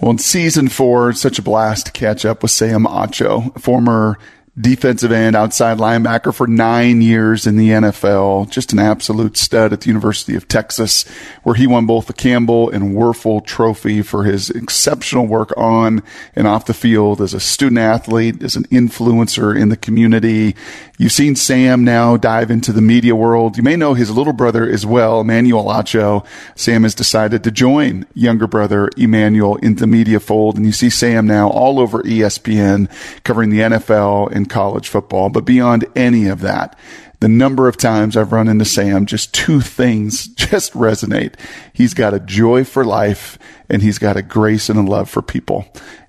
Well, in season four, such a blast to catch up with Sam Acho, former defensive end, outside linebacker for nine years in the NFL. Just an absolute stud at the University of Texas, where he won both the Campbell and Wuerffel Trophy for his exceptional work on and off the field as a student athlete, as an influencer in the community. You've seen Sam now dive into the media world. You may know his little brother as well, Emmanuel Acho. Sam has decided to join younger brother Emmanuel in the media fold, and you see Sam now all over ESPN covering the NFL and college football. But beyond any of that, the number of times I've run into Sam, just two things just resonate. He's got a joy for life and he's got a grace and a love for people.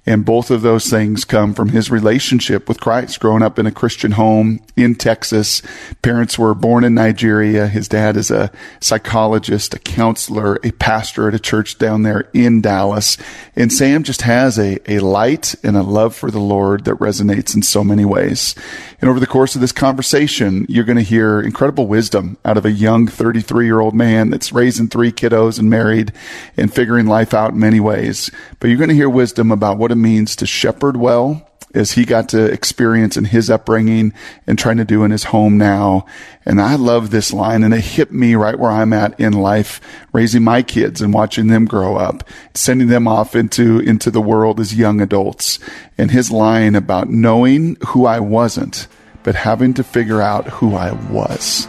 And both of those things come from his relationship with Christ, growing up in a Christian home in Texas. Parents were born in Nigeria. His dad is a psychologist, a counselor, a pastor at a church down there in Dallas. And Sam just has a, a light and a love for the Lord that resonates in so many ways. And over the course of this conversation, you're going to hear incredible wisdom out of a young 33 year old man that's raising three kiddos and married and figuring life out in many ways. But you're going to hear wisdom about what it means to shepherd well as he got to experience in his upbringing and trying to do in his home now. And I love this line and it hit me right where I'm at in life, raising my kids and watching them grow up, sending them off into, into the world as young adults. And his line about knowing who I wasn't, but having to figure out who I was.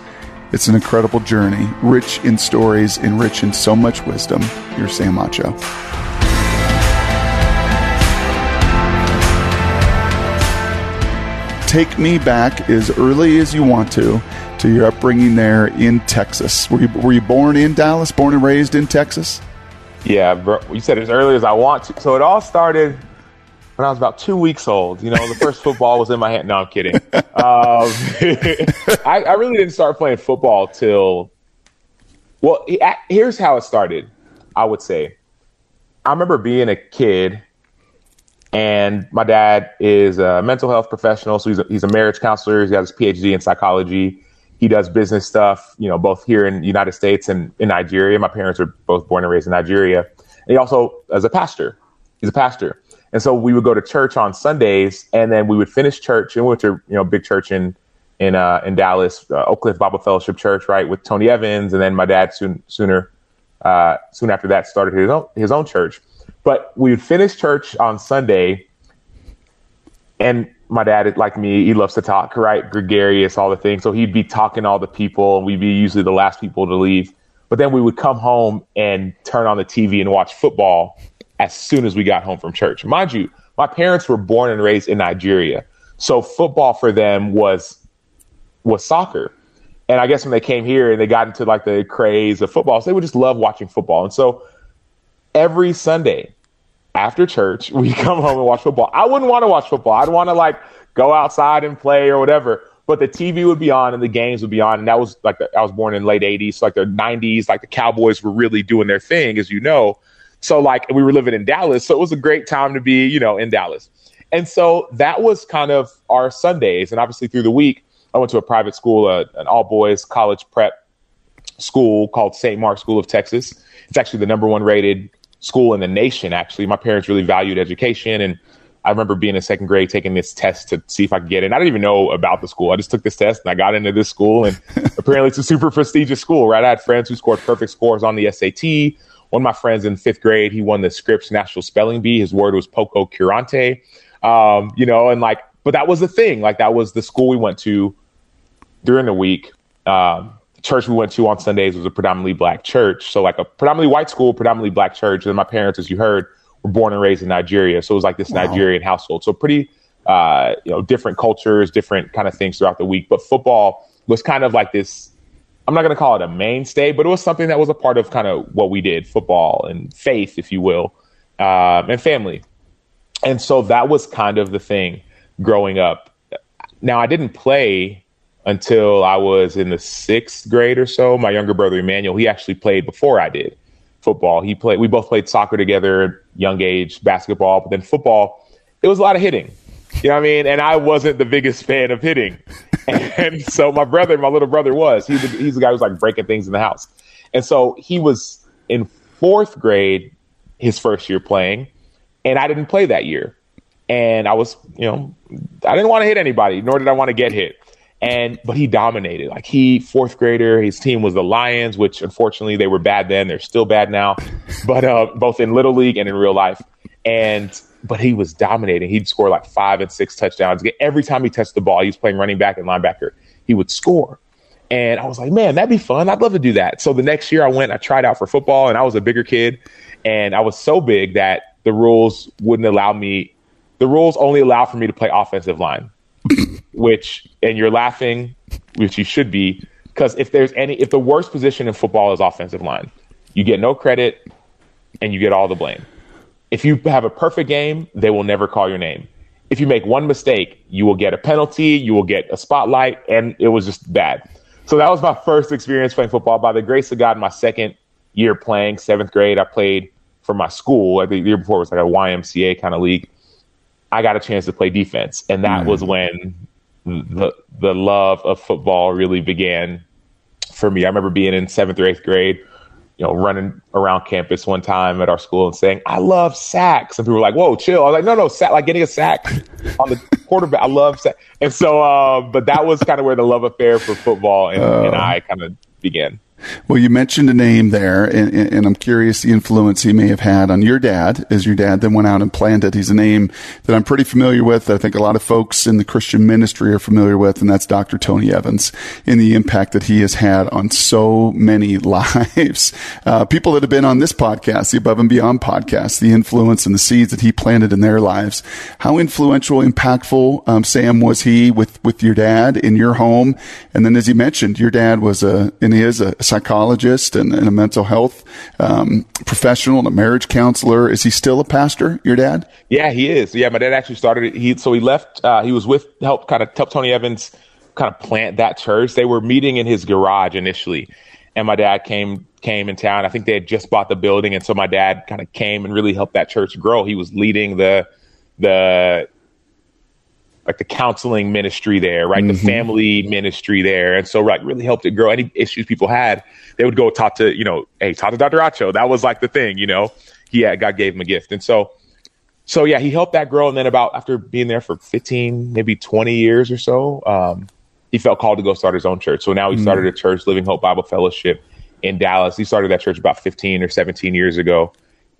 It's an incredible journey, rich in stories and rich in so much wisdom. Here's Sam Acho. take me back as early as you want to to your upbringing there in Texas. Were you, were you born in Dallas, born and raised in Texas? Yeah, bro, you said as early as I want to. So it all started when I was about two weeks old. You know, the first football was in my hand. No, I'm kidding. Um, I, I, really didn't start playing football till, well, here's how it started, I would say. I remember being a kid and my dad is a mental health professional, so he's a, he's a marriage counselor. He has his PhD in psychology. He does business stuff, you know, both here in the United States and in Nigeria. My parents are both born and raised in Nigeria. And he also is a pastor. He's a pastor. And so we would go to church on Sundays, and then we would finish church, and we went to you know big church in in uh, in Dallas, uh, Oak Cliff Bible Fellowship Church, right, with Tony Evans, and then my dad soon sooner uh, soon after that started his own his own church. But we would finish church on Sunday, and my dad, like me, he loves to talk, right? Gregarious, all the things. So he'd be talking to all the people, and we'd be usually the last people to leave. But then we would come home and turn on the TV and watch football as soon as we got home from church. Mind you, my parents were born and raised in Nigeria, so football for them was was soccer. And I guess when they came here and they got into like the craze of football, so they would just love watching football. And so every Sunday after church, we come home and watch football. I wouldn't want to watch football. I'd want to like go outside and play or whatever. But the TV would be on and the games would be on. And that was like, the, I was born in late 80s, so like the 90s, like the Cowboys were really doing their thing, as you know. So, like, we were living in Dallas. So it was a great time to be, you know, in Dallas. And so that was kind of our Sundays. And obviously through the week, I went to a private school, uh, an all boys college prep school called St. Mark's School of Texas. It's actually the number one rated school in the nation, actually. My parents really valued education. And I remember being in second grade taking this test to see if I could get in. I didn't even know about the school. I just took this test and I got into this school. And apparently it's a super prestigious school, right? I had friends who scored perfect scores on the SAT. One of my friends in fifth grade, he won the Scripps National Spelling Bee. His word was pococurante. Um, you know, and like, but that was the thing. Like, that was the school we went to during the week. Um, church we went to on Sundays was a predominantly black church. So like a predominantly white school, predominantly black church. And my parents, as you heard, were born and raised in Nigeria. So it was like this wow. Nigerian household. So pretty, uh, you know, different cultures, different kind of things throughout the week. But football was kind of like this. I'm not going to call it a mainstay, but it was something that was a part of kind of what we did, football and faith, if you will, um, and family. And so that was kind of the thing growing up. Now I didn't play until I was in the sixth grade or so. My younger brother Emmanuel, he actually played before I did football. He played. We both played soccer together, young age, basketball, but then football. It was a lot of hitting. You know what I mean? And I wasn't the biggest fan of hitting. And so my brother, my little brother, was. He's the, he's the guy who's like breaking things in the house. And so he was in fourth grade, his first year playing, and I didn't play that year. And I was, you know, I didn't want to hit anybody, nor did I want to get hit. And but he dominated. Like he fourth grader, his team was the Lions, which unfortunately they were bad then. They're still bad now, but uh, both in little league and in real life. And but he was dominating. He'd score like five and six touchdowns. Every time he touched the ball, he was playing running back and linebacker. He would score. And I was like, man, that'd be fun. I'd love to do that. So the next year I went, I tried out for football, and I was a bigger kid. And I was so big that the rules wouldn't allow me, the rules only allow for me to play offensive line, which, and you're laughing, which you should be, because if there's any, if the worst position in football is offensive line, you get no credit and you get all the blame. If you have a perfect game, they will never call your name. If you make one mistake, you will get a penalty, you will get a spotlight, and it was just bad. So that was my first experience playing football. By the grace of God, my second year playing, seventh grade, I played for my school. I think the year before was like a YMCA kind of league. I got a chance to play defense, and that mm. was when the the love of football really began for me. I remember being in seventh or eighth grade, you know, running around campus one time at our school and saying, "I love sacks," and people were like, "Whoa, chill!" I was like, "No, no, sack like getting a sack on the quarterback. I love sack." And so, uh, but that was kind of where the love affair for football and, uh, and I kind of began. Well, you mentioned a name there, and, and, I'm curious the influence he may have had on your dad, as your dad then went out and planted. He's a name that I'm pretty familiar with. I think a lot of folks in the Christian ministry are familiar with, and that's Dr. Tony Evans and the impact that he has had on so many lives. Uh, people that have been on this podcast, the Above and Beyond podcast, the influence and the seeds that he planted in their lives. How influential, impactful, um, Sam, was he with, with your dad in your home? And then, as you mentioned, your dad was a, and is a psychologist and, and a mental health um, professional and a marriage counselor. Is he still a pastor? Your dad? Yeah, he is. Yeah, my dad actually started. He so he left. Uh, he was with help kind of help Tony Evans kind of plant that church. They were meeting in his garage initially, and my dad came came in town. I think they had just bought the building, and so my dad kind of came and really helped that church grow. He was leading the the like the counseling ministry there, right? Mm-hmm. The family ministry there. And so like really helped it grow. Any issues people had, they would go talk to, you know, hey, talk to Dr. Acho. That was like the thing, you know. He had God gave him a gift. And so so yeah, he helped that grow. And then about after being there for 15, maybe 20 years or so, um, he felt called to go start his own church. So now he mm-hmm. started a church, Living Hope Bible Fellowship in Dallas. He started that church about 15 or 17 years ago.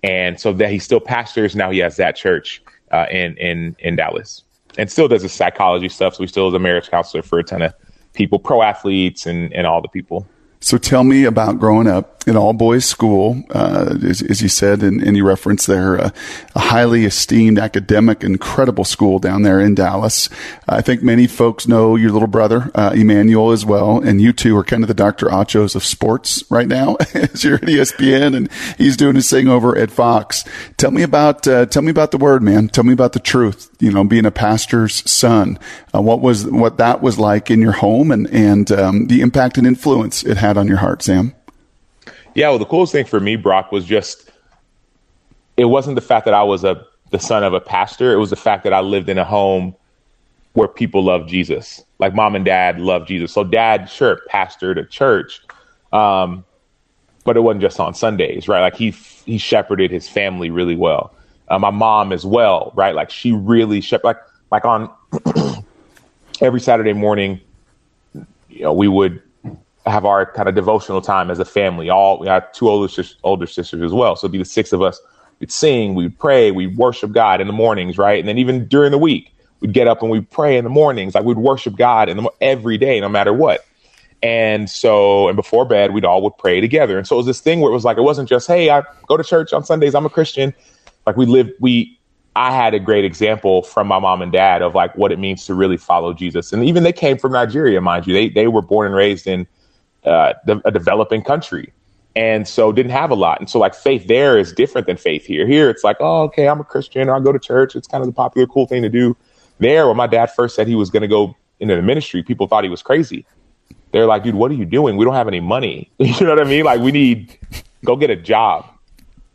And so that he still pastors. Now he has that church uh, in in in Dallas and still does the psychology stuff. So he still is a marriage counselor for a ton of people, pro athletes, and and all the people. So tell me about growing up in all boys school, uh, as, as, you said, in any reference there, uh, a highly esteemed academic, incredible school down there in Dallas. I think many folks know your little brother, uh, Emmanuel as well. And you two are kind of the Dr. Achos of sports right now as you're at ESPN and he's doing his thing over at Fox. Tell me about, uh, tell me about the word, man. Tell me about the truth, you know, being a pastor's son. Uh, what was, what that was like in your home and, and, um, the impact and influence it had had on your heart, Sam? Yeah, well, the coolest thing for me, Brock, was just it wasn't the fact that I was a the son of a pastor. It was the fact that I lived in a home where people love Jesus, like mom and dad love Jesus. So dad, sure, pastored a church, um, but it wasn't just on Sundays, right? Like he he shepherded his family really well. Uh, my mom as well, right? Like she really shepherd like like on every Saturday morning, you know, we would have our kind of devotional time as a family. All we have two older older sisters as well, so it'd be the six of us. We'd sing, we'd pray, we'd worship God in the mornings, right? And then even during the week, we'd get up and we'd pray in the mornings. Like we'd worship God in the, every day, no matter what. And so, and before bed, we'd all would pray together. And so it was this thing where it was like it wasn't just, hey, I go to church on Sundays. I'm a Christian. Like we lived, we I had a great example from my mom and dad of like what it means to really follow Jesus. And even they came from Nigeria, mind you. They they were born and raised in uh, a developing country. And so didn't have a lot. And so like faith there is different than faith here. Here it's like, oh, okay, I'm a Christian. I'll go to church. It's kind of the popular, cool thing to do. There, when my dad first said he was going to go into the ministry, people thought he was crazy. They're like, dude, what are you doing? We don't have any money. you know what I mean? Like, we need go get a job.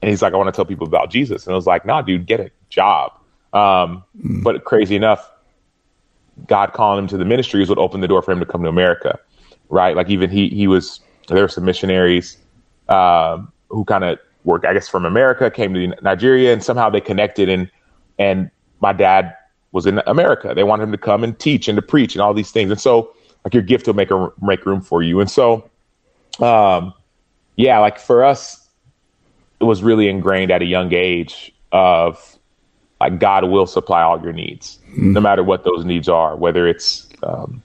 And he's like, I want to tell people about Jesus. And I was like, nah, dude, get a job. Um, mm. But crazy enough, God calling him to the ministry is what opened the door for him to come to America right? Like even he he was there were some missionaries um, who kind of were, I guess, from America, came to Nigeria, and somehow they connected. And and my dad was in America. They wanted him to come and teach and to preach and all these things. And so, like, your gift will make a, make room for you. And so, um, yeah, like for us, it was really ingrained at a young age of like God will supply all your needs, mm. no matter what those needs are, whether it's um,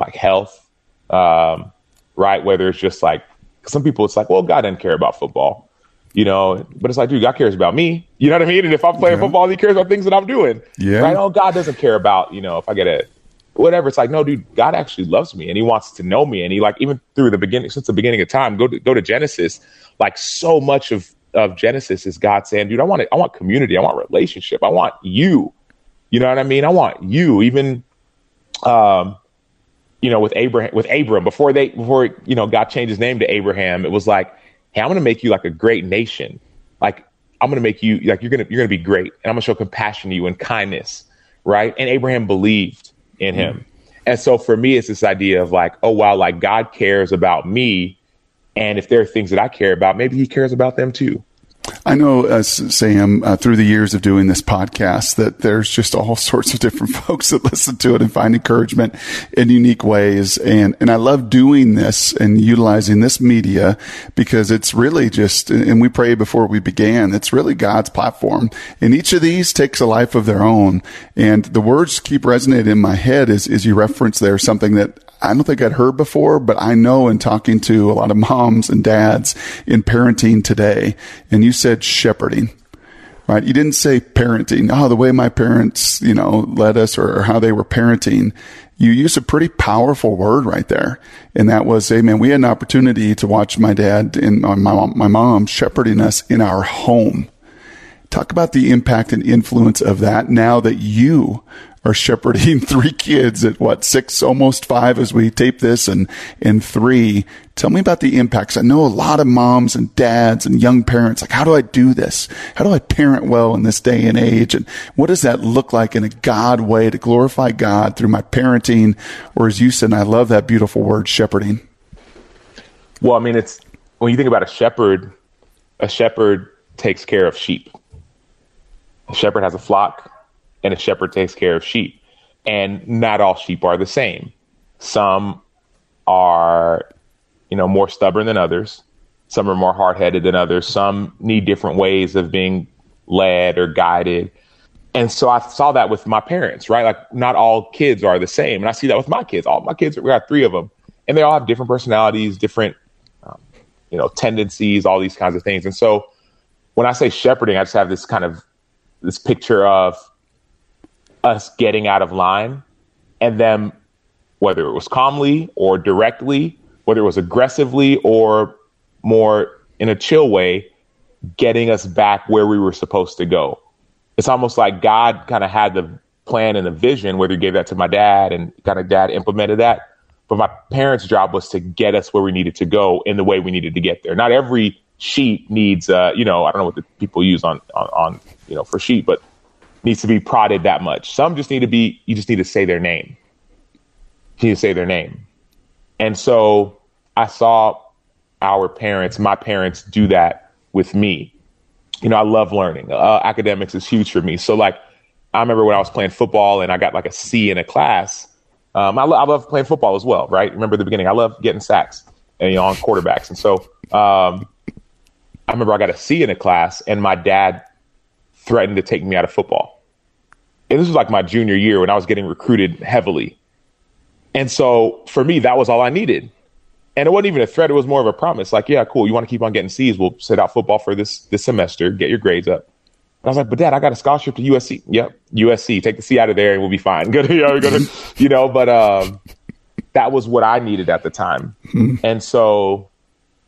like health, um, right? Whether it's just like some people, it's like, well, God doesn't care about football, you know, but it's like, dude, God cares about me. You know what I mean? And if I'm playing yeah. football, He cares about things that I'm doing. Yeah. Right? Oh, God doesn't care about you know if I get a whatever. It's like, no, dude, God actually loves me and He wants to know me, and He like even through the beginning, since the beginning of time, go to go to Genesis, like so much of of Genesis is God saying, dude, I want it, I want community, I want relationship, I want you. You know what I mean? I want you. Even um, you know, with Abraham with Abram, before they before, you know, God changed his name to Abraham, it was like, hey, I'm gonna make you like a great nation. Like I'm gonna make you like you're gonna you're gonna be great and I'm gonna show compassion to you and kindness. Right. And Abraham believed in him. Mm-hmm. And so for me, it's this idea of like, oh wow, like God cares about me and if there are things that I care about, maybe he cares about them too. I know, uh, Sam, uh, through the years of doing this podcast, that there's just all sorts of different folks that listen to it and find encouragement in unique ways. And, and I love doing this and utilizing this media because it's really just, and we prayed before we began, it's really God's platform. And each of these takes a life of their own. And the words keep resonating in my head as, as you reference there, something that I don't think I'd heard before, but I know in talking to a lot of moms and dads in parenting today, and you said shepherding, right? You didn't say parenting. Oh, the way my parents, you know, led us or, or how they were parenting. You used a pretty powerful word right there. And that was, hey, man, we had an opportunity to watch my dad and my my mom shepherding us in our home. Talk about the impact and influence of that now that you are shepherding three kids at what six, almost five as we tape this and, and three. Tell me about the impacts. I know a lot of moms and dads and young parents, like, how do I do this? How do I parent well in this day and age? And what does that look like in a God way to glorify God through my parenting? Or as you said, and I love that beautiful word, shepherding. Well, I mean, it's when you think about a shepherd, a shepherd takes care of sheep. A shepherd has a flock and a shepherd takes care of sheep. And not all sheep are the same. Some are, you know, more stubborn than others. Some are more hard headed than others. Some need different ways of being led or guided. And so I saw that with my parents, right? Like not all kids are the same. And I see that with my kids. All my kids, we got three of them, and they all have different personalities, different, um, you know, tendencies, all these kinds of things. And so when I say shepherding, I just have this kind of this picture of us getting out of line and then whether it was calmly or directly, whether it was aggressively or more in a chill way, getting us back where we were supposed to go. It's almost like God kind of had the plan and the vision, whether he gave that to my dad and kind of dad implemented that. But my parents' job was to get us where we needed to go in the way we needed to get there. Not every sheep needs, uh, you know, I don't know what the people use on, on, on you know, for sheep, but needs to be prodded that much. Some just need to be, you just need to say their name. You need to say their name. And so I saw our parents, my parents do that with me. You know, I love learning. Uh, academics is huge for me. So like, I remember when I was playing football and I got like a C in a class. Um, I, lo- I love playing football as well, right? Remember the beginning, I love getting sacks and you know on quarterbacks. And so um, I remember I got a C in a class, and my dad threatened to take me out of football. And this was like my junior year when I was getting recruited heavily. And so for me, that was all I needed. And it wasn't even a threat, it was more of a promise. Like, yeah, cool, you want to keep on getting C's, we'll sit out football for this this semester, get your grades up. And I was like, but dad, I got a scholarship to USC. Yep, USC. Take the C out of there and we'll be fine. Good, you know, gonna, you know, but um, that was what I needed at the time. Hmm. And so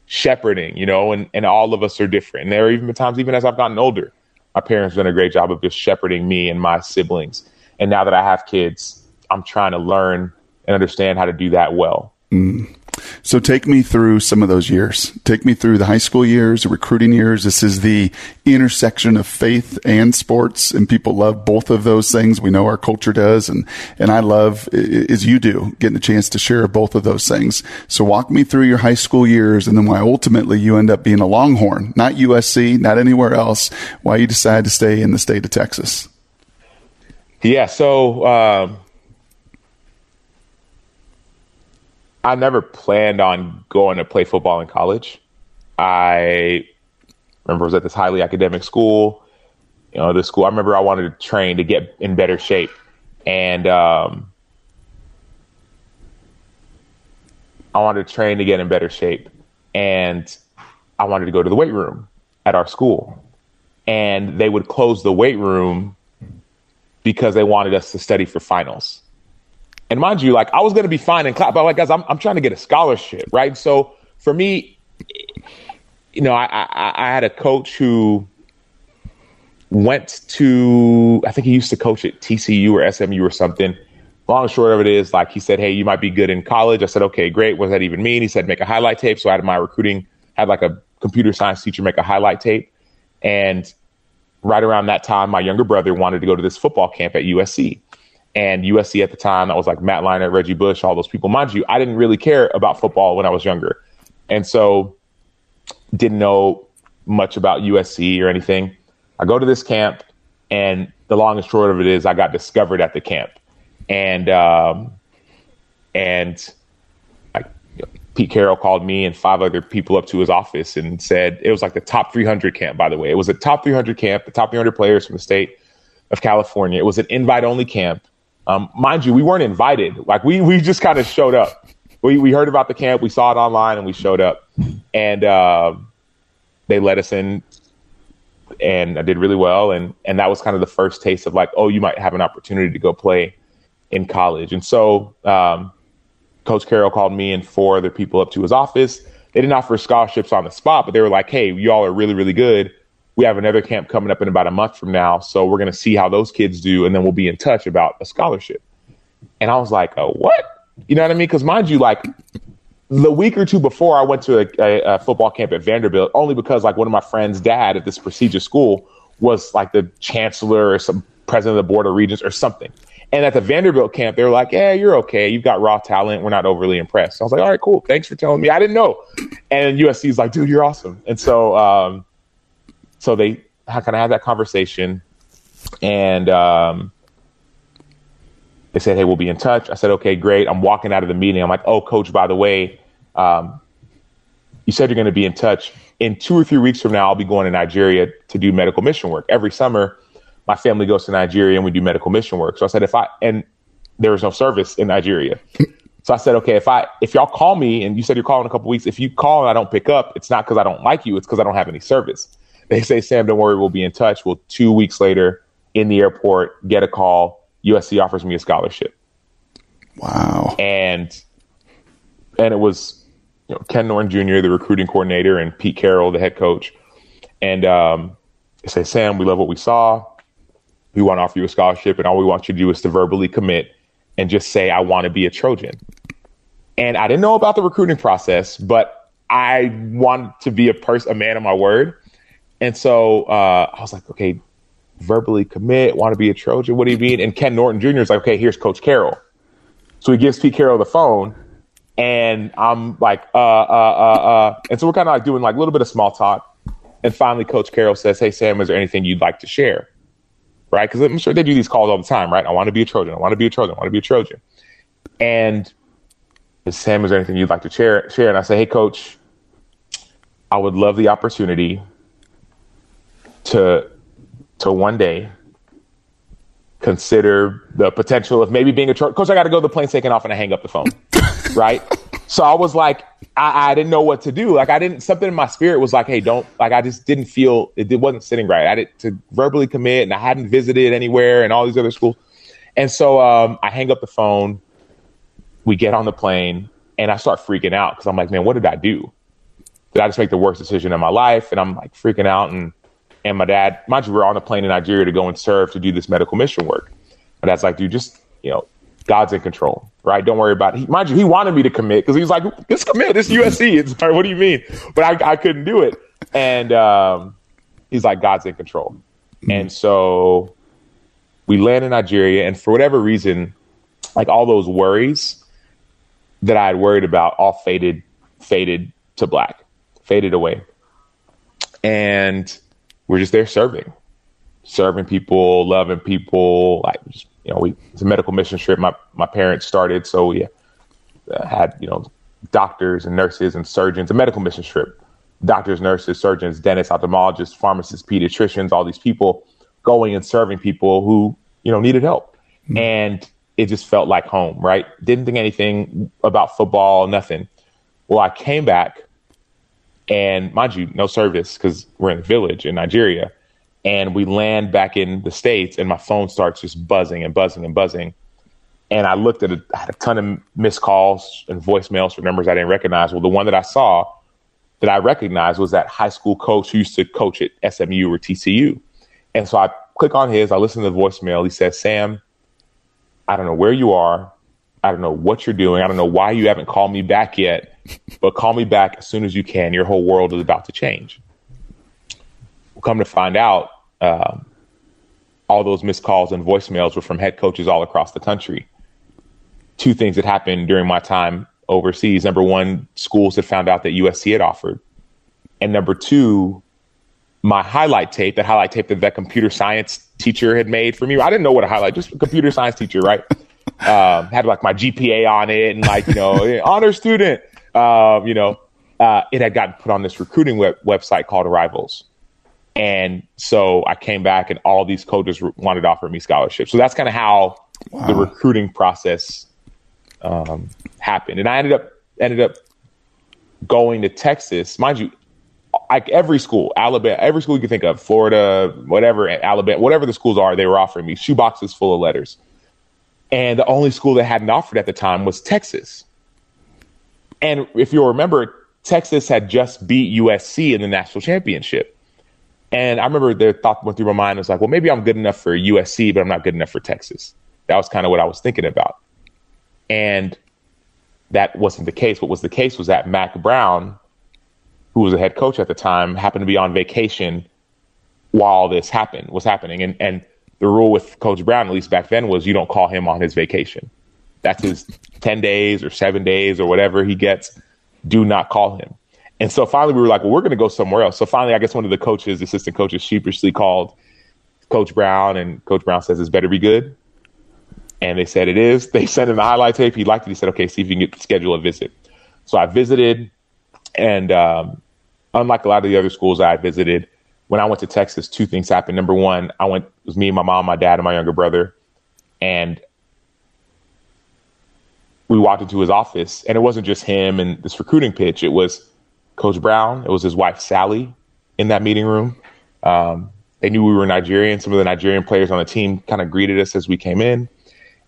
shepherding, you know, and, and all of us are different. And there are even been times, even as I've gotten older, my parents done a great job of just shepherding me and my siblings. And now that I have kids, I'm trying to learn and understand how to do that well. Mm. So take me through some of those years. Take me through the high school years, the recruiting years. This is the intersection of faith and sports, and people love both of those things. We know our culture does, and and I love as you do getting a chance to share both of those things. So walk me through your high school years, and then why ultimately you end up being a Longhorn, not USC, not anywhere else. Why you decide to stay in the state of Texas. Yeah. So. Um I never planned on going to play football in college. I remember I was at this highly academic school. You know, the school. I remember I wanted to train to get in better shape, and um, I wanted to train to get in better shape, and I wanted to go to the weight room at our school, and they would close the weight room because they wanted us to study for finals. And mind you, like I was going to be fine in class, but like guys, I'm I'm trying to get a scholarship, right? So for me, you know, I, I, I had a coach who went to I think he used to coach at TCU or SMU or something. Long and short of it is, like he said, "Hey, you might be good in college." I said, "Okay, great. What does that even mean?" He said, "Make a highlight tape." So I had my recruiting had like a computer science teacher make a highlight tape, and right around that time, my younger brother wanted to go to this football camp at USC and USC at the time. That was like Matt Leinart, Reggie Bush, all those people. Mind you, I didn't really care about football when I was younger. And so didn't know much about USC or anything. I go to this camp, and the long and short of it is I got discovered at the camp. And, um, and I, you know, Pete Carroll called me and five other people up to his office and said it was like the top 300 camp, by the way. It was a top 300 camp, the top 300 players from the state of California. It was an invite only camp. Um, mind you, we weren't invited. Like we we just kind of showed up. We we heard about the camp, we saw it online, and we showed up. And uh, they let us in, and I did really well. And and that was kind of the first taste of like, oh, you might have an opportunity to go play in college. And so, um, Coach Carroll called me and four other people up to his office. They didn't offer scholarships on the spot, but they were like, hey, y'all are really really good we have another camp coming up in about a month from now. So we're going to see how those kids do. And then we'll be in touch about a scholarship. And I was like, oh, what? You know what I mean? Because mind you, like the week or two before I went to a, a, a, football camp at Vanderbilt, only because like one of my friends' dad at this prestigious school was like the chancellor or some president of the board of regents or something. And at the Vanderbilt camp, they were like, "Yeah, you're okay. You've got raw talent. We're not overly impressed." So I was like, "All right, cool. Thanks for telling me. I didn't know." And USC's like, "Dude, you're awesome." And so um, so they kind of had that conversation, and um, they said, "Hey, we'll be in touch." I said, "Okay, great." I'm walking out of the meeting. I'm like, "Oh, coach, by the way, um, you said you're going to be in touch. In two or three weeks from now, I'll be going to Nigeria to do medical mission work. Every summer, my family goes to Nigeria and we do medical mission work. So I said, if I and there was no service in Nigeria." So I said, okay, if I if y'all call me and you said you're calling in a couple weeks, if you call and I don't pick up, it's not because I don't like you, it's because I don't have any service. They say, Sam, don't worry, we'll be in touch. Well, two weeks later, in the airport, get a call. USC offers me a scholarship. Wow. And and it was you know, Ken Norton Jr., the recruiting coordinator, and Pete Carroll, the head coach. And um, they say, Sam, we love what we saw. We want to offer you a scholarship, and all we want you to do is to verbally commit and just say, I want to be a Trojan. And I didn't know about the recruiting process, but I wanted to be a person, a man of my word. And so uh, I was like, okay, verbally commit, want to be a Trojan. What do you mean? And Ken Norton Jr. is like, okay, here's Coach Carroll. So he gives Pete Carroll the phone, and I'm like, uh, uh, uh, uh. And so we're kind of like doing like a little bit of small talk. And finally, Coach Carroll says, hey, Sam, is there anything you'd like to share? Right? Because I'm sure they do these calls all the time, right? I want to be a Trojan. I want to be a Trojan. I want to be a Trojan. And Sam, is there anything you'd like to share? Share? And I say, hey, Coach, I would love the opportunity to to one day consider the potential of maybe being a. Coach, I got to go. The plane's taking off, and I hang up the phone. right. So I was like, I, I, didn't know what to do. Like I didn't. Something in my spirit was like, hey, don't. Like I just didn't feel it, it wasn't sitting right. I did to verbally commit, and I hadn't visited anywhere, and all these other schools. And so um, I hang up the phone. We get on the plane, and I start freaking out because I'm like, man, what did I do? Did I just make the worst decision in my life? And I'm like freaking out and and my dad, mind you, we're on a plane in Nigeria to go and serve to do this medical mission work. My dad's like, dude, just, you know, God's in control, right? Don't worry about it. He, mind you, he wanted me to commit because he was like, "Let's commit. This USC." It's like, what do you mean? But I, I couldn't do it, and um, he's like, "God's in control," mm-hmm. and so we land in Nigeria, and for whatever reason, like all those worries that I had worried about, all faded, faded to black, faded away, and we're just there serving, serving people, loving people, like just you know, we it's a medical mission trip. My my parents started, so we uh, had you know doctors and nurses and surgeons. A medical mission trip, doctors, nurses, surgeons, dentists, ophthalmologists, pharmacists, pediatricians, all these people going and serving people who you know needed help, mm-hmm. and it just felt like home. Right? Didn't think anything about football, nothing. Well, I came back, and mind you, no service because we're in the village in Nigeria and we land back in the states and my phone starts just buzzing and buzzing and buzzing. And i looked at a, I had a ton of missed calls and voicemails for numbers i didn't recognize. Well the one that i saw that i recognized was that high school coach who used to coach at smu or tcu and so i click on his i listen to the voicemail. He says sam i don't know where you are i don't know what you're doing i don't know why you haven't called me back yet but call me back as soon as you can your whole world is about to change We'll come to find out um, all those missed calls and voicemails were from head coaches all across the country. Two things that happened during my time overseas. Number one, schools had found out that USC had offered. And number two, my highlight tape, that highlight tape that that computer science teacher had made for me. I didn't know what a highlight, just a computer science teacher, right? Um, had like my GPA on it and like, you know, honor student, um, you know, uh, it had gotten put on this recruiting web- website called Rivals. And so I came back, and all these coaches wanted to offer me scholarships. So that's kind of how wow. the recruiting process um, happened. And I ended up ended up going to Texas, mind you. Like every school, Alabama, every school you can think of, Florida, whatever, Alabama, whatever the schools are, they were offering me shoeboxes full of letters. And the only school that hadn't offered at the time was Texas. And if you'll remember, Texas had just beat USC in the national championship. And I remember the thought went through my mind. was like, well, maybe I'm good enough for USC, but I'm not good enough for Texas. That was kind of what I was thinking about. And that wasn't the case. What was the case was that Mack Brown, who was a head coach at the time, happened to be on vacation while this happened was happening. And and the rule with Coach Brown, at least back then, was you don't call him on his vacation. That's his ten days or seven days or whatever he gets. Do not call him. And so finally, we were like, well, we're going to go somewhere else. So finally, I guess one of the coaches, assistant coaches, sheepishly called Coach Brown, and Coach Brown says, "It's better be good." And they said it is. They sent him the highlight tape. He liked it. He said, "Okay, see if you can get schedule a visit." So I visited, and um, unlike a lot of the other schools I visited, when I went to Texas, two things happened. Number one, I went it was me, and my mom, my dad, and my younger brother, and we walked into his office, and it wasn't just him and this recruiting pitch. It was Coach Brown. It was his wife Sally in that meeting room. Um, they knew we were Nigerian. Some of the Nigerian players on the team kind of greeted us as we came in,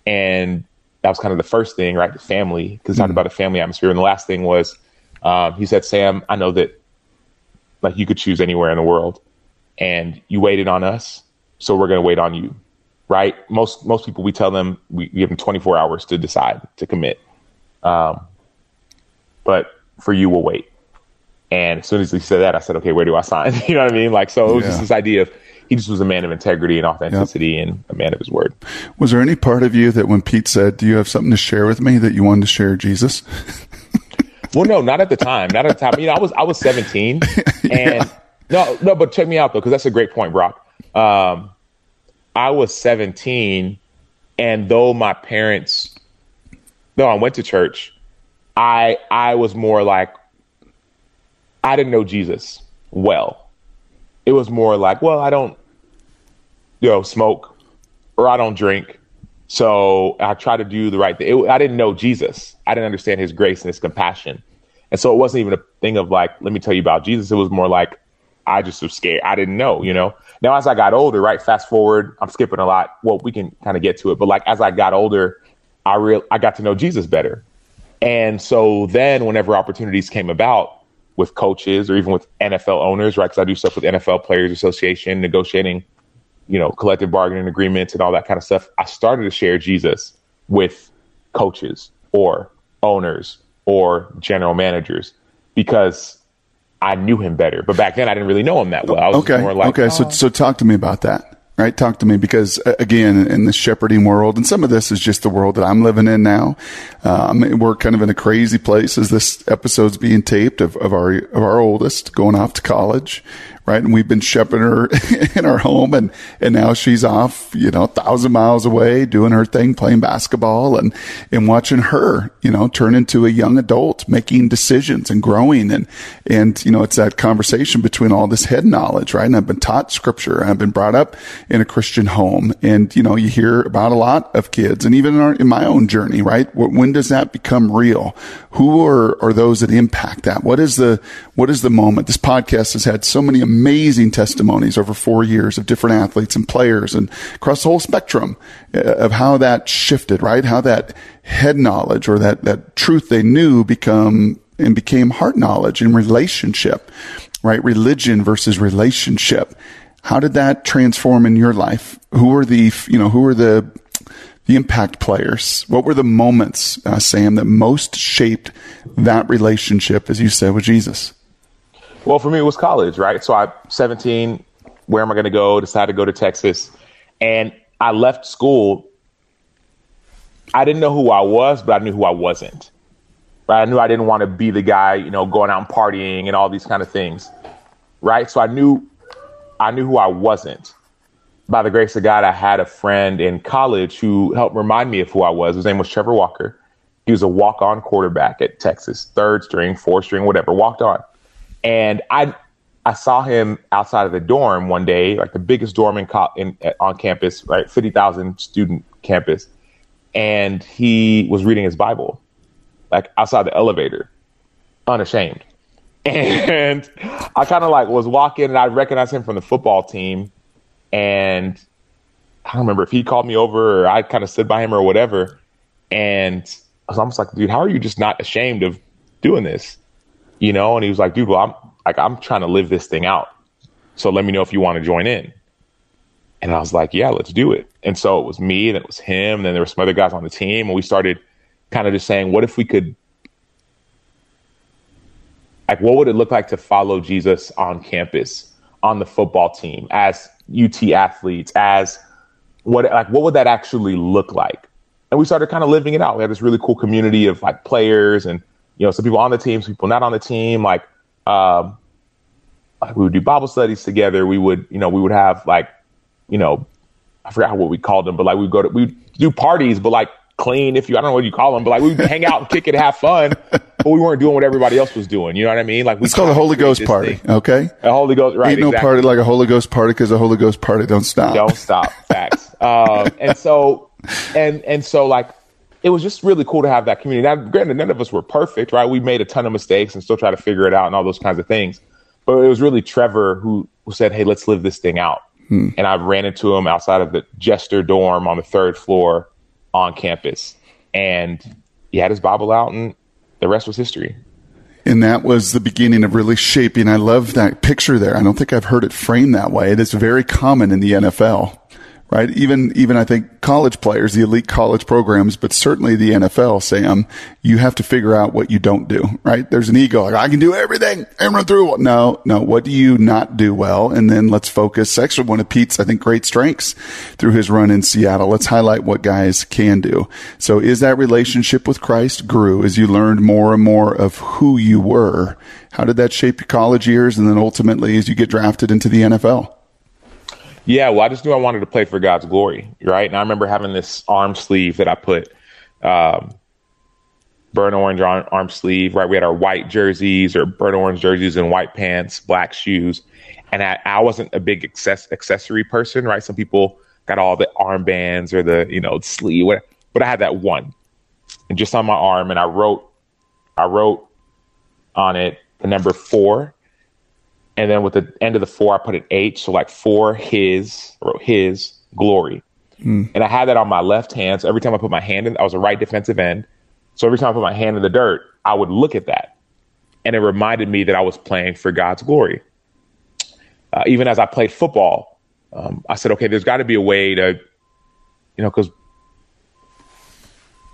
and that was kind of the first thing, right? The family, because mm-hmm. talking about a family atmosphere. And the last thing was, um, he said, "Sam, I know that like you could choose anywhere in the world, and you waited on us, so we're going to wait on you." Right? Most most people, we tell them we give them 24 hours to decide to commit, um, but for you, we'll wait. And as soon as he said that, I said, okay, where do I sign? you know what I mean? Like, so it was yeah. just this idea of he just was a man of integrity and authenticity yep. and a man of his word. Was there any part of you that when Pete said, do you have something to share with me that you wanted to share Jesus? well, no, not at the time. Not at the time. You know, I was, I was 17 and yeah. No, no, but check me out though, because that's a great point, Brock. Um, I was 17 and though my parents, though I went to church, I, I was more like, I didn't know Jesus well. It was more like, well, I don't, you know, smoke or I don't drink. So I try to do the right thing. It, I didn't know Jesus. I didn't understand his grace and his compassion. And so it wasn't even a thing of like, let me tell you about Jesus. It was more like, I just was scared. I didn't know, you know. Now as I got older, right, fast forward, I'm skipping a lot. Well, we can kind of get to it, but like as I got older, I real I got to know Jesus better. And so then whenever opportunities came about, with coaches or even with NFL owners, right? Because I do stuff with NFL Players Association, negotiating, you know, collective bargaining agreements and all that kind of stuff. I started to share Jesus with coaches or owners or general managers because I knew him better. But back then I didn't really know him that well. okay. Like, okay. Oh. So, so talk to me about that right? Talk to me because again, in the shepherding world, and some of this is just the world that I'm living in now. Um, we're kind of in a crazy place as this episode's being taped of, of our of our oldest going off to college, right? And we've been shepherding her in our home and, and now she's off, you know, a thousand miles away doing her thing, playing basketball and, and watching her, you know, turn into a young adult, making decisions and growing. And, and, you know, it's that conversation between all this head knowledge, right? And I've been taught scripture. I've been brought up in a Christian home. And, you know, you hear about a lot of kids and even in, our, in my own journey, right? When does that become real? Who are, are those that impact that? What is the, what is the moment? This podcast has had so many amazing testimonies over four years of different athletes and players and across the whole spectrum uh, of how that shifted, right? How that head knowledge or that, that truth they knew become and became heart knowledge and relationship, right? Religion versus relationship. How did that transform in your life? Who were the, you know, who were the, the impact players? What were the moments, uh, Sam, that most shaped that relationship, as you said, with Jesus? Well, for me, it was college, right? So I, 17, where am I going to go? Decided to go to Texas. And I left school. I didn't know who I was, but I knew who I wasn't. Right? I knew I didn't want to be the guy, you know, going out and partying and all these kind of things. Right? So I knew I knew who I wasn't. By the grace of God, I had a friend in college who helped remind me of who I was. His name was Trevor Walker. He was a walk-on quarterback at Texas, third string, fourth string, whatever, walked on. And I I saw him outside of the dorm one day, like the biggest dorm in, in uh, on campus, right, fifty thousand student campus, and he was reading his Bible, like outside the elevator, unashamed. And I kind of like was walking, and I recognized him from the football team, and I don't remember if he called me over or I kind of stood by him or whatever, and I was almost like, dude, how are you just not ashamed of doing this? You know, and he was like, dude, well, I'm like, I'm trying to live this thing out. So let me know if you want to join in. And I was like, yeah, let's do it. And so it was me, and it was him, and then there were some other guys on the team, and we started kind of just saying, what if we could, like, what would it look like to follow Jesus on campus, on the football team, as UT athletes, as what, like, what would that actually look like? And we started kind of living it out. We had this really cool community of like players and you know, some people on the team, some people not on the team. Like, um, like we would do Bible studies together. We would, you know, we would have like, you know, I forgot what we called them, but like we'd go to, we'd do parties, but like clean, if you, I don't know what you call them, but like we'd hang out and kick it, have fun, but we weren't doing what everybody else was doing. You know what I mean? Like we it's called a Holy Ghost party. Thing. Okay. A Holy Ghost, right. Ain't no exactly. party like a Holy Ghost party because a Holy Ghost party don't stop. Don't stop. Facts. um, and so, and, and so like it was just really cool to have that community. Now, granted, none of us were perfect, right? We made a ton of mistakes and still try to figure it out and all those kinds of things. But it was really Trevor who, who said, Hey, let's live this thing out. Hmm. And I ran into him outside of the Jester dorm on the third floor on campus. And he had his Bible out, and the rest was history. And that was the beginning of really shaping. I love that picture there. I don't think I've heard it framed that way. It is very common in the NFL right? Even, even I think college players, the elite college programs, but certainly the NFL, Sam, you have to figure out what you don't do, right? There's an ego, like I can do everything and run through. No, no. What do you not do well? And then let's focus. Actually, one of Pete's, I think, great strengths through his run in Seattle. Let's highlight what guys can do. So is that relationship with Christ grew as you learned more and more of who you were? How did that shape your college years? And then ultimately as you get drafted into the NFL? Yeah, well, I just knew I wanted to play for God's glory, right? And I remember having this arm sleeve that I put um, burnt orange arm, arm sleeve, right? We had our white jerseys or burnt orange jerseys and white pants, black shoes. And I, I wasn't a big access, accessory person, right? Some people got all the armbands or the, you know, sleeve, whatever. but I had that one and just on my arm. And I wrote, I wrote on it the number four and then with the end of the four, I put an H, so like for his, or his glory. Mm. And I had that on my left hand. So every time I put my hand in, I was a right defensive end. So every time I put my hand in the dirt, I would look at that. And it reminded me that I was playing for God's glory. Uh, even as I played football, um, I said, okay, there's got to be a way to, you know, because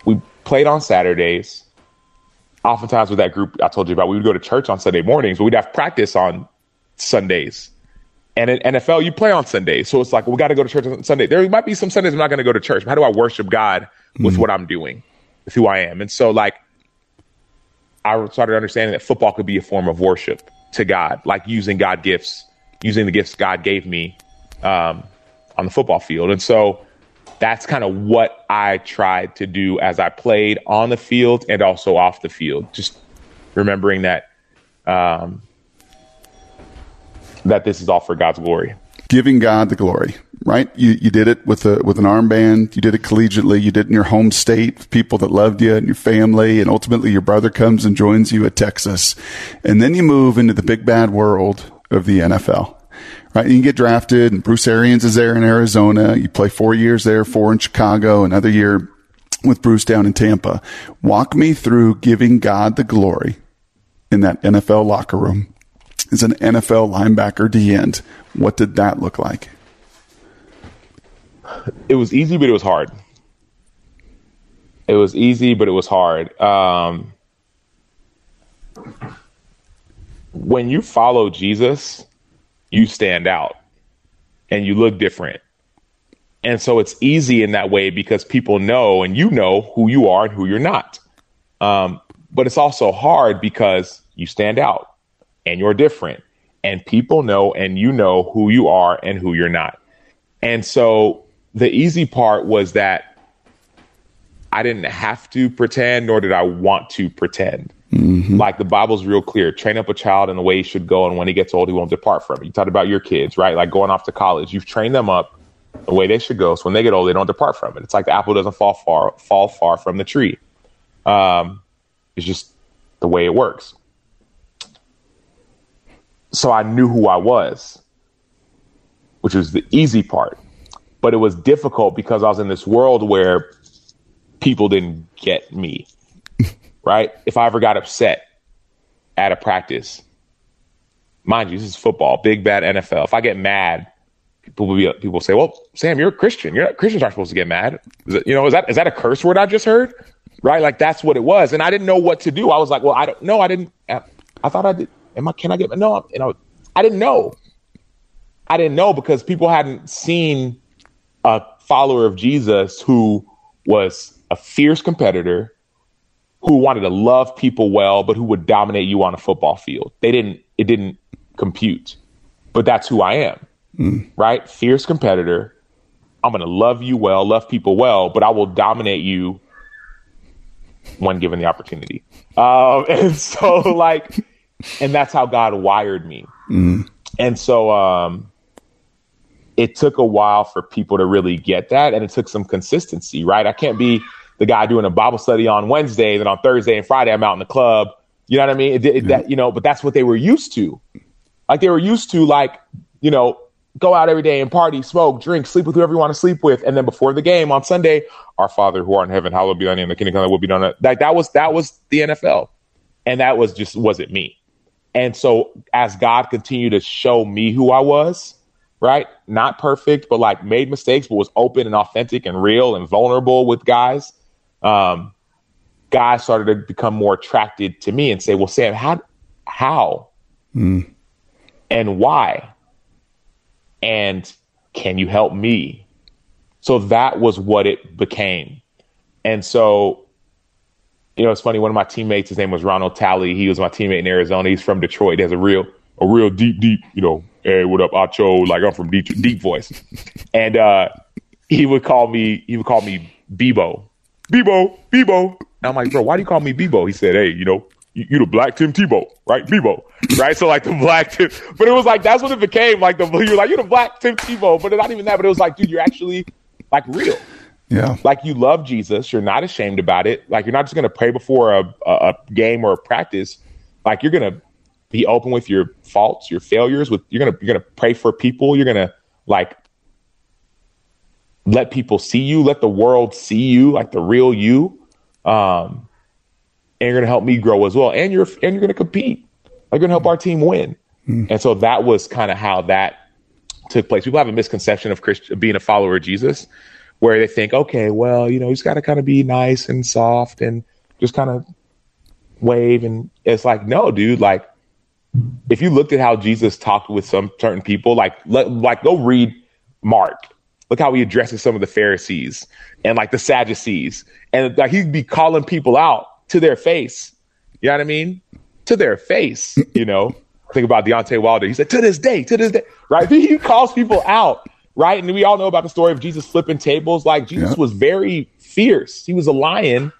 we played on Saturdays. Oftentimes with that group I told you about, we would go to church on Sunday mornings, but we'd have practice on Sundays. And in NFL, you play on Sundays. So it's like, we got to go to church on Sunday. There might be some Sundays I'm not going to go to church. How do I worship God with mm what I'm doing, with who I am? And so, like, I started understanding that football could be a form of worship to God, like using God gifts, using the gifts God gave me um, on the football field. And so that's kind of what I tried to do as I played on the field and also off the field. Just remembering that um, that this is all for God's glory. Giving God the glory, right? You you did it with a with an armband. You did it collegiately. You did it in your home state, people that loved you and your family, and ultimately your brother comes and joins you at Texas, and then you move into the big bad world of the NFL. Right, And you get drafted, and Bruce Arians is there in Arizona. You play four years there, four in Chicago, another year with Bruce down in Tampa. Walk me through giving God the glory in that NFL locker room as an NFL linebacker D end. What did that look like? It was easy, but it was hard. It was easy, but it was hard. Um, when you follow Jesus, you stand out and you look different. And so it's easy in that way because people know and you know who you are and who you're not. Um, but it's also hard because you stand out and you're different. And people know and you know who you are and who you're not. And so the easy part was that I didn't have to pretend, nor did I want to pretend. Mm-hmm. Like the Bible's real clear train up a child in the way he should go, and when he gets old, he won't depart from it. You talked about your kids, right? Like going off to college. You've trained them up the way they should go. So when they get old, they don't depart from it. It's like the apple doesn't fall far fall far from the tree. Um, it's just the way it works so I knew who I was, which was the easy part. But it was difficult because I was in this world where people didn't get me. right? If I ever got upset at a practice, mind you, this is football, big bad NFL. If I get mad, people will be people say, "Well, Sam, you're a Christian. You're not, Christians aren't supposed to get mad." It, you know, is that is that a curse word I just heard? Right? Like that's what it was, and I didn't know what to do. I was like, "Well, I don't know. I didn't. I thought I did." Am I? Can I get? No, you know, I didn't know. I didn't know because people hadn't seen a follower of Jesus who was a fierce competitor, who wanted to love people well, but who would dominate you on a football field. They didn't. It didn't compute. But that's who I am, mm. right? Fierce competitor. I'm going to love you well, love people well, but I will dominate you when given the opportunity. Um, and so, like and that's how God wired me. Mm. And so um, it took a while for people to really get that, and it took some consistency, right? I can't be the guy doing a Bible study on Wednesday, then on Thursday and Friday I'm out in the club. You know what I mean? It, it, that, you know, but that's what they were used to. Like they were used to, like you know, go out every day and party, smoke, drink, sleep with whoever you want to sleep with, and then before the game on Sunday, our Father who art in heaven, hallowed be thy name, the kingdom come, will be done. Like that was that was the NFL, and that was just wasn't me. And so as God continued to show me who I was, right? Not perfect, but like made mistakes, but was open and authentic and real and vulnerable with guys. Um, guys started to become more attracted to me and say, well, Sam, how, how mm. and why? And can you help me? So that was what it became. And so you know, it's funny. One of my teammates, his name was Ronald Talley. He was my teammate in Arizona. He's from Detroit. He has a real, a real deep, deep, you know, hey, what up, Acho? Like I'm from deep, deep voice. And uh, he would call me, he would call me Bebo, Bebo, Bebo. And I'm like, bro, why do you call me Bebo? He said, hey, you know, you, you the black Tim Tebow, right? Bebo, right? So like the black Tim, but it was like that's what it became. Like the you're like you're the black Tim Tebow, but it's not even that. But it was like, dude, you're actually like real. Yeah. Like you love Jesus. You're not ashamed about it. Like you're not just going to pray before a, a, a, game or a practice. Like you're going to be open with your faults, your failures. With you're gonna you're gonna pray for people. You're gonna like let people see you. Let the world see you, like the real you. Um, and you're gonna help me grow as well. And you're and you're gonna compete. Like you're gonna help our team win. Mm. And so that was kind of how that took place. People have a misconception of Christ- being a follower of Jesus where they think, okay, well, you know, he's got to kind of be nice and soft and just kind of wave. And it's like, no, dude, like if you looked at how Jesus talked with some certain people, like, like go read Mark. Look how he addresses some of the Pharisees and like the Sadducees. And like he'd be calling people out to their face. You know what I mean? To their face, you know. Think about Deontay Wilder. He said, to this day, to this day, right? He calls people out, right? And we all know about the story of Jesus flipping tables. Like Jesus yeah. was very fierce. He was a lion,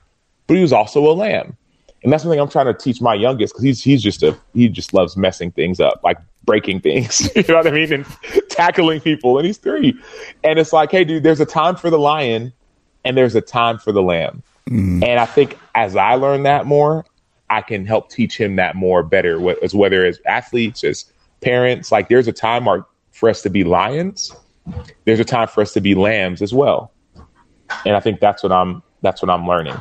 but he was also a lamb. And that's something I'm trying to teach my youngest because he's he's just a he just loves messing things up, like breaking things. you know what I mean? And tackling people. And he's three. And it's like, hey, dude, there's a time for the lion and there's a time for the lamb. Mm. And I think as I learn that more, I can help teach him that more better, as whether as athletes, as parents. Like there's a time for us to be lions. There's a time for us to be lambs as well. And I think that's what I'm that's what I'm learning.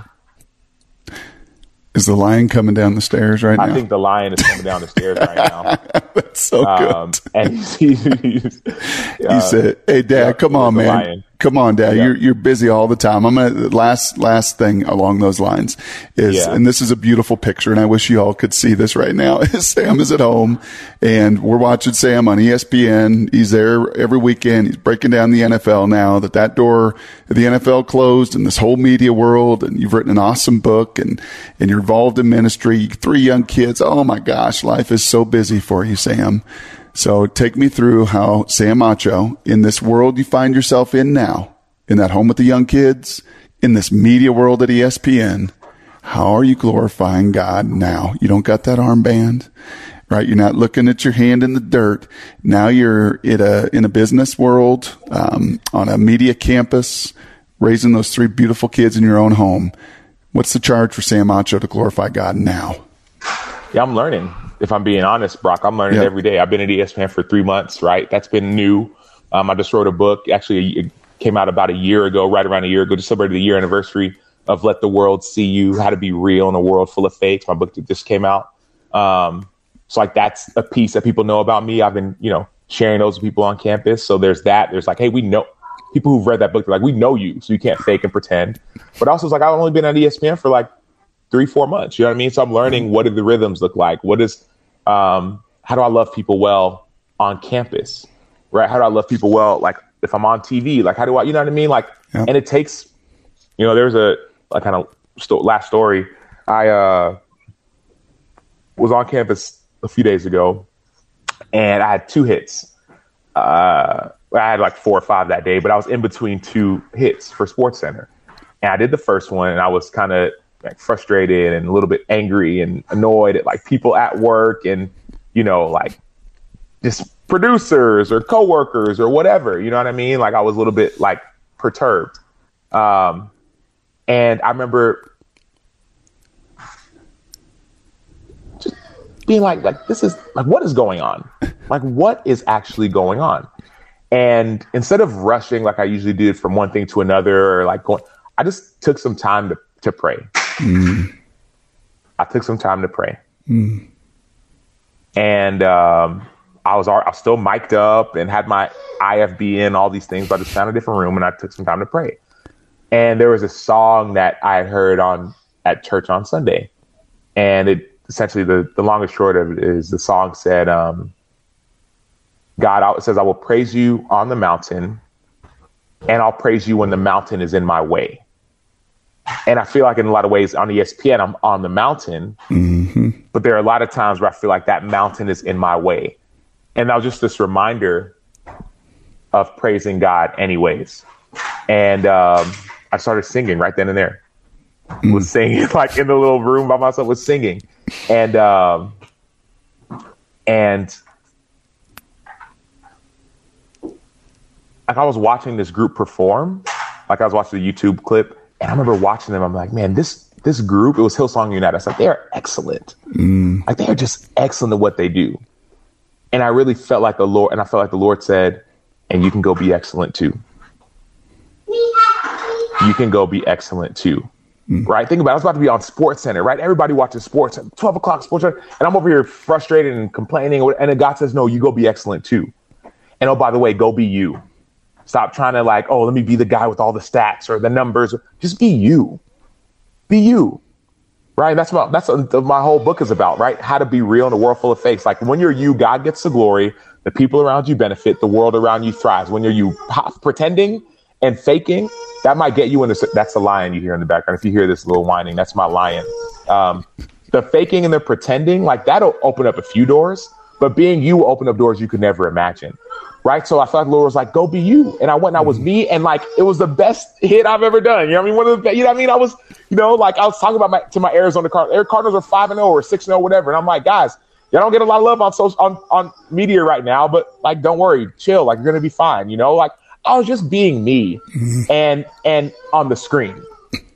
Is the lion coming down the stairs right now? I think the lion is coming down the stairs right now. That's so um, good. And he's, he's, uh, he said, "Hey, Dad, yeah, come on, man." Come on, Dad. Yeah. You're you're busy all the time. I'm gonna last last thing along those lines is, yeah. and this is a beautiful picture, and I wish you all could see this right now. Sam is at home, and we're watching Sam on ESPN. He's there every weekend. He's breaking down the NFL now that that door the NFL closed, and this whole media world. And you've written an awesome book, and and you're involved in ministry. Three young kids. Oh my gosh, life is so busy for you, Sam. So take me through how Sam Acho, in this world you find yourself in now, in that home with the young kids, in this media world at ESPN, how are you glorifying God now? You don't got that armband, right? You're not looking at your hand in the dirt. Now you're in a, in a business world, um, on a media campus, raising those three beautiful kids in your own home. What's the charge for Sam Acho to glorify God now? Yeah, I'm learning if I'm being honest, Brock, I'm learning every day. I've been at ESPN for three months, right? That's been new. Um, I just wrote a book. Actually, it came out about a year ago, right around a year ago, just celebrated the year anniversary of Let the World See You, How to Be Real in a World Full of Fakes. My book just came out. Um, so like that's a piece that people know about me. I've been, you know, sharing those with people on campus. So there's that. There's like, hey, we know people who've read that book. They're like, we know you, so you can't fake and pretend. But also, it's like I've only been at ESPN for like three, four months. You know what I mean? So I'm learning what do the rhythms look like? What is um, how do I love people well on campus? Right? How do I love people well? Like if I'm on TV, like how do I, you know what I mean? Like, yeah. and it takes, you know, there's a, a kind of st- last story. I uh, was on campus a few days ago, and I had two hits. Uh, I had like four or five that day, but I was in between two hits for Sports Center, and I did the first one, and I was kind of like frustrated and a little bit angry and annoyed at like people at work and you know like just producers or coworkers or whatever you know what i mean? Like i was a little bit like perturbed. Um and i remember just being like like this is like what is going on? Like what is actually going on? And instead of rushing like i usually did from one thing to another or like going i just took some time to to pray Mm. I took some time to pray. Mm. And um, I was I was still mic'd up and had my IFB in, all these things, but I just found a different room and I took some time to pray. And there was a song that I heard on at church on Sunday. And it essentially the, the long and short of it is the song said, um, God it says, I will praise you on the mountain and I'll praise you when the mountain is in my way. And I feel like in a lot of ways on ESPN, I'm on the mountain, mm-hmm. but there are a lot of times where I feel like that mountain is in my way. And that was just this reminder of praising God anyways. And um, I started singing right then and there. Mm. Was singing like in the little room by myself, was singing. And, um, and like I was watching this group perform, like I was watching the YouTube clip and I remember watching them. I'm like, man, this this group, it was Hillsong United. I was like, they are excellent. Mm. Like they are just excellent at what they do. And I really felt like the Lord, and I felt like the Lord said, and you can go be excellent too. You can go be excellent too. Mm. Right? Think about it. I was about to be on Sports Center, right? Everybody watches sports at 12 o'clock Sports Center. And I'm over here frustrated and complaining. And then God says, no, you go be excellent too. And oh, by the way, go be you. Stop trying to like, oh, let me be the guy with all the stats or the numbers. Just be you. Be you. Right. That's what that's what my whole book is about, right? How to be real in a world full of fakes. Like when you're you, God gets the glory. The people around you benefit. The world around you thrives. When you're you pretending and faking, that might get you in the, that's the lion you hear in the background. If you hear this little whining, that's my lion. Um, the faking and the pretending, like that'll open up a few doors, but being you will open up doors you could never imagine right? So I felt like Lord was like, go be you. And I went and I was me. And like, it was the best hit I've ever done. You know what I mean? One of the, you know what I mean? I was, you know, like I was talking about my, to my Arizona Cardinals. Air Cardinals are 5 and 0 or 6 0, whatever. And I'm like, guys, y'all don't get a lot of love on social, on, on media right now, but like, don't worry, chill. Like, you're going to be fine. You know, like I was just being me mm-hmm. and, and on the screen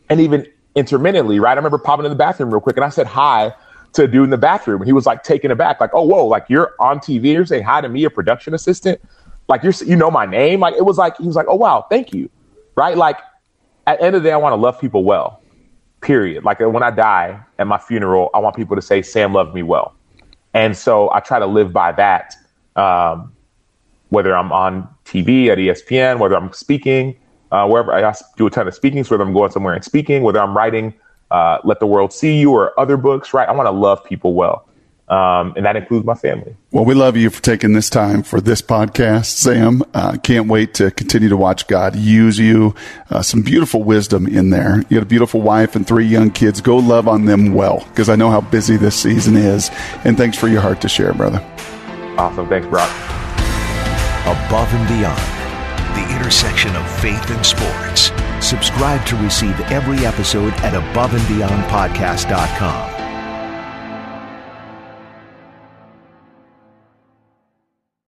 and even intermittently, right? I remember popping in the bathroom real quick and I said hi to a dude in the bathroom. And he was like taken aback, like, oh, whoa, like you're on TV, you're saying hi to me, a production assistant? Like you're you know my name? Like it was like he was like oh wow thank you. Right? Like at the end of the day i want to love people well period. Like when i die at my funeral i want people to say sam loved me well. And so i try to live by that um, whether i'm on tv at espn whether i'm speaking uh, wherever i do a ton of speaking whether i'm going somewhere and speaking whether i'm writing uh, let the world see you or other books right i want to love people well um, and that includes my family. Well, we love you for taking this time for this podcast, Sam. Uh, can't wait to continue to watch God use you. Uh, some beautiful wisdom in there. You got a beautiful wife and three young kids. Go love on them well, because I know how busy this season is. And thanks for your heart to share, brother. Awesome. Thanks, Brock. Above and beyond, the intersection of faith and sports. Subscribe to receive every episode at aboveandbeyondpodcast.com